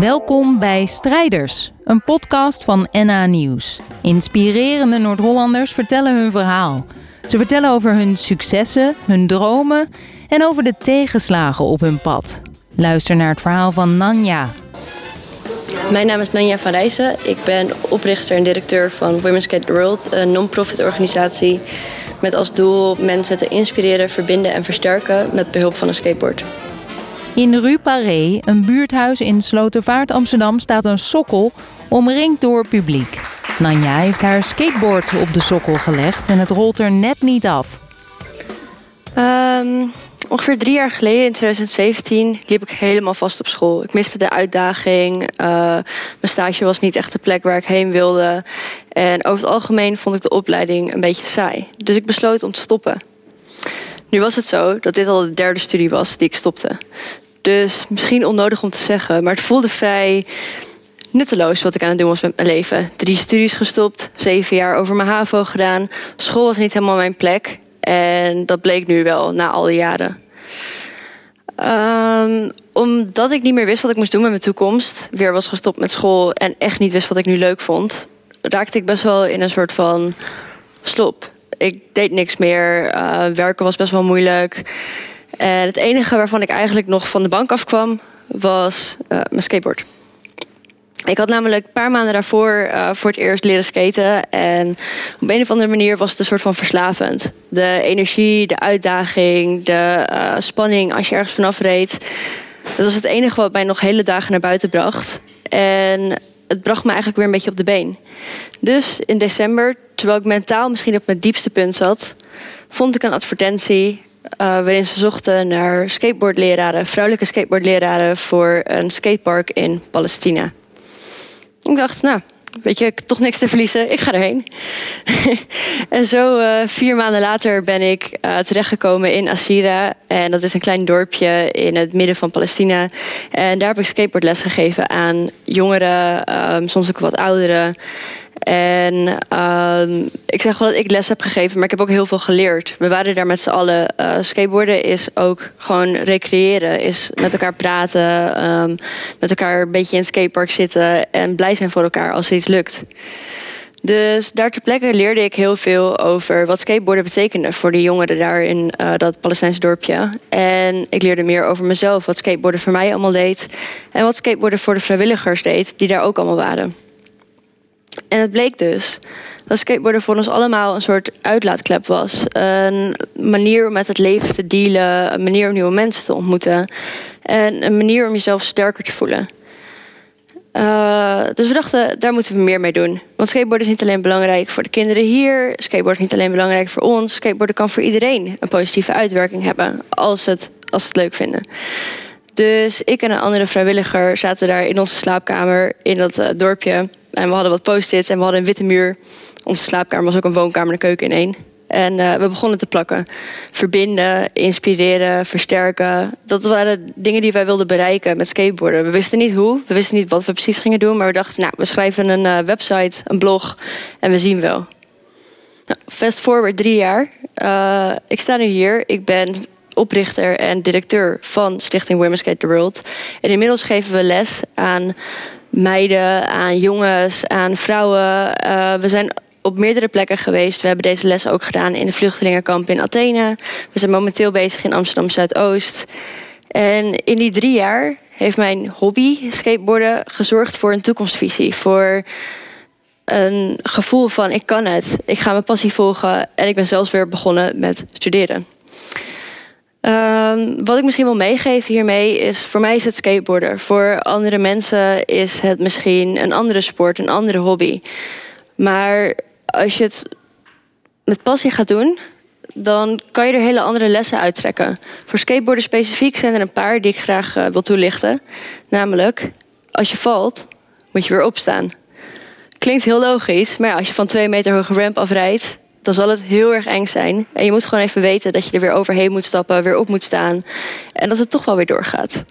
Welkom bij Strijders, een podcast van NA Nieuws. Inspirerende Noord-Hollanders vertellen hun verhaal. Ze vertellen over hun successen, hun dromen en over de tegenslagen op hun pad. Luister naar het verhaal van Nanja. Mijn naam is Nanja van Rijssen. Ik ben oprichter en directeur van Women's Skate the World, een non-profit organisatie met als doel mensen te inspireren, verbinden en versterken met behulp van een skateboard. In Rue Paré, een buurthuis in Slotervaart, Amsterdam, staat een sokkel omringd door publiek. Nanja heeft haar skateboard op de sokkel gelegd en het rolt er net niet af. Ehm, ongeveer drie jaar geleden, in 2017, liep ik helemaal vast op school. Ik miste de uitdaging. Uh, mijn stage was niet echt de plek waar ik heen wilde. En over het algemeen vond ik de opleiding een beetje saai. Dus ik besloot om te stoppen. Nu was het zo dat dit al de derde studie was die ik stopte. Dus misschien onnodig om te zeggen, maar het voelde vrij nutteloos wat ik aan het doen was met mijn leven. Drie studies gestopt, zeven jaar over mijn HAVO gedaan. School was niet helemaal mijn plek. En dat bleek nu wel na al die jaren. Um, omdat ik niet meer wist wat ik moest doen met mijn toekomst, weer was gestopt met school en echt niet wist wat ik nu leuk vond, raakte ik best wel in een soort van stop. Ik deed niks meer. Uh, werken was best wel moeilijk. En het enige waarvan ik eigenlijk nog van de bank afkwam, was uh, mijn skateboard. Ik had namelijk een paar maanden daarvoor uh, voor het eerst leren skaten. En op een of andere manier was het een soort van verslavend. De energie, de uitdaging, de spanning als je ergens vanaf reed. Dat was het enige wat mij nog hele dagen naar buiten bracht. En het bracht me eigenlijk weer een beetje op de been. Dus in december, terwijl ik mentaal misschien op mijn diepste punt zat, vond ik een advertentie waarin ze zochten naar skateboardleraren, vrouwelijke skateboardleraren voor een skatepark in Palestina. Ik dacht, nou, weet je, ik heb toch niks te verliezen, ik ga erheen. en zo uh, vier maanden later ben ik uh, terechtgekomen in Asira. En dat is een klein dorpje in het midden van Palestina. En daar heb ik skateboardles gegeven aan jongeren, um, soms ook wat ouderen. En uh, ik zeg wel dat ik les heb gegeven, maar ik heb ook heel veel geleerd. We waren daar met z'n allen. Uh, skateboarden is ook gewoon recreëren. Is met elkaar praten. Um, met elkaar een beetje in het skatepark zitten. En blij zijn voor elkaar als er iets lukt. Dus daar ter plekke leerde ik heel veel over wat skateboarden betekende voor de jongeren daar in uh, dat Palestijnse dorpje. En ik leerde meer over mezelf, wat skateboarden voor mij allemaal deed. En wat skateboarden voor de vrijwilligers deed, die daar ook allemaal waren. En het bleek dus dat skateboarden voor ons allemaal een soort uitlaatklep was. Een manier om met het leven te dealen, een manier om nieuwe mensen te ontmoeten. En een manier om jezelf sterker te voelen. Uh, dus we dachten, daar moeten we meer mee doen. Want skateboarden is niet alleen belangrijk voor de kinderen hier. Skateboarden is niet alleen belangrijk voor ons. Skateboarden kan voor iedereen een positieve uitwerking hebben. Als ze het, als het leuk vinden. Dus ik en een andere vrijwilliger zaten daar in onze slaapkamer in dat uh, dorpje. En we hadden wat post-its en we hadden een witte muur. Onze slaapkamer was ook een woonkamer en een keuken in één. En uh, we begonnen te plakken. Verbinden, inspireren, versterken. Dat waren dingen die wij wilden bereiken met skateboarden. We wisten niet hoe, we wisten niet wat we precies gingen doen. Maar we dachten, nou, we schrijven een uh, website, een blog en we zien wel. Nou, fast forward drie jaar. Uh, ik sta nu hier. Ik ben oprichter en directeur van Stichting Women's Skate the World. En inmiddels geven we les aan meiden, aan jongens, aan vrouwen. Uh, we zijn op meerdere plekken geweest. We hebben deze les ook gedaan in de vluchtelingenkamp in Athene. We zijn momenteel bezig in Amsterdam Zuidoost. En in die drie jaar heeft mijn hobby, skateboarden, gezorgd voor een toekomstvisie. Voor een gevoel van ik kan het, ik ga mijn passie volgen en ik ben zelfs weer begonnen met studeren. Um, wat ik misschien wil meegeven hiermee is, voor mij is het skateboarden. Voor andere mensen is het misschien een andere sport, een andere hobby. Maar als je het met passie gaat doen, dan kan je er hele andere lessen uittrekken. Voor skateboarden specifiek zijn er een paar die ik graag uh, wil toelichten. Namelijk, als je valt, moet je weer opstaan. Klinkt heel logisch, maar als je van twee meter hoge ramp afrijdt, dan zal het heel erg eng zijn. En je moet gewoon even weten dat je er weer overheen moet stappen, weer op moet staan. En dat het toch wel weer doorgaat.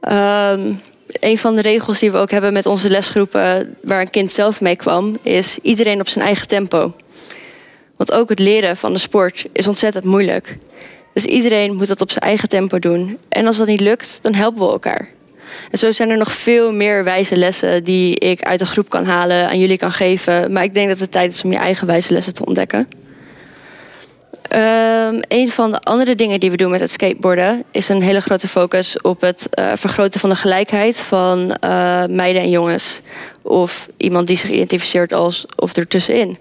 Um, een van de regels die we ook hebben met onze lesgroepen, waar een kind zelf mee kwam, is iedereen op zijn eigen tempo. Want ook het leren van de sport is ontzettend moeilijk. Dus iedereen moet dat op zijn eigen tempo doen. En als dat niet lukt, dan helpen we elkaar. En zo zijn er nog veel meer wijze lessen die ik uit de groep kan halen, aan jullie kan geven. Maar ik denk dat het tijd is om je eigen wijze lessen te ontdekken. Um, een van de andere dingen die we doen met het skateboarden is een hele grote focus op het uh, vergroten van de gelijkheid van uh, meiden en jongens. Of iemand die zich identificeert als of ertussenin.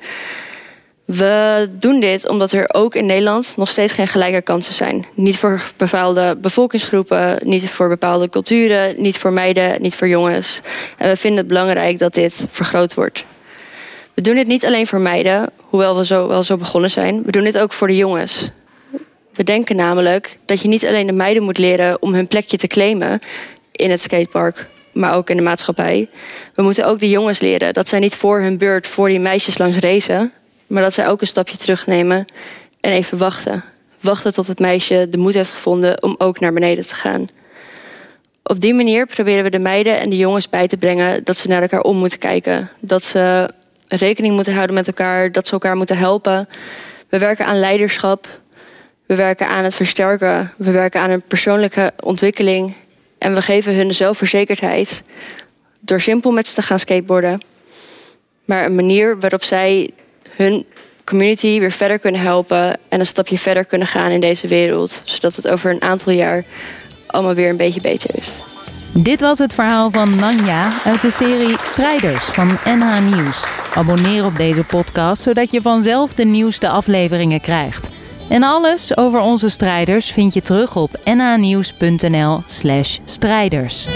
We doen dit omdat er ook in Nederland nog steeds geen gelijke kansen zijn. Niet voor bepaalde bevolkingsgroepen, niet voor bepaalde culturen, niet voor meiden, niet voor jongens. En we vinden het belangrijk dat dit vergroot wordt. We doen dit niet alleen voor meiden, hoewel we zo wel zo begonnen zijn. We doen dit ook voor de jongens. We denken namelijk dat je niet alleen de meiden moet leren om hun plekje te claimen in het skatepark, maar ook in de maatschappij. We moeten ook de jongens leren dat zij niet voor hun beurt voor die meisjes langs racen, maar dat zij ook een stapje terugnemen en even wachten. Wachten tot het meisje de moed heeft gevonden om ook naar beneden te gaan. Op die manier proberen we de meiden en de jongens bij te brengen dat ze naar elkaar om moeten kijken. Dat ze rekening moeten houden met elkaar, dat ze elkaar moeten helpen. We werken aan leiderschap. We werken aan het versterken. We werken aan een persoonlijke ontwikkeling. En we geven hun zelfverzekerdheid door simpel met ze te gaan skateboarden. Maar een manier waarop zij hun community weer verder kunnen helpen en een stapje verder kunnen gaan in deze wereld, zodat het over een aantal jaar allemaal weer een beetje beter is. Dit was het verhaal van Nanja uit de serie Strijders van NH Nieuws. Abonneer op deze podcast zodat je vanzelf de nieuwste afleveringen krijgt. En alles over onze strijders vind je terug op nhnieuws.nl/strijders.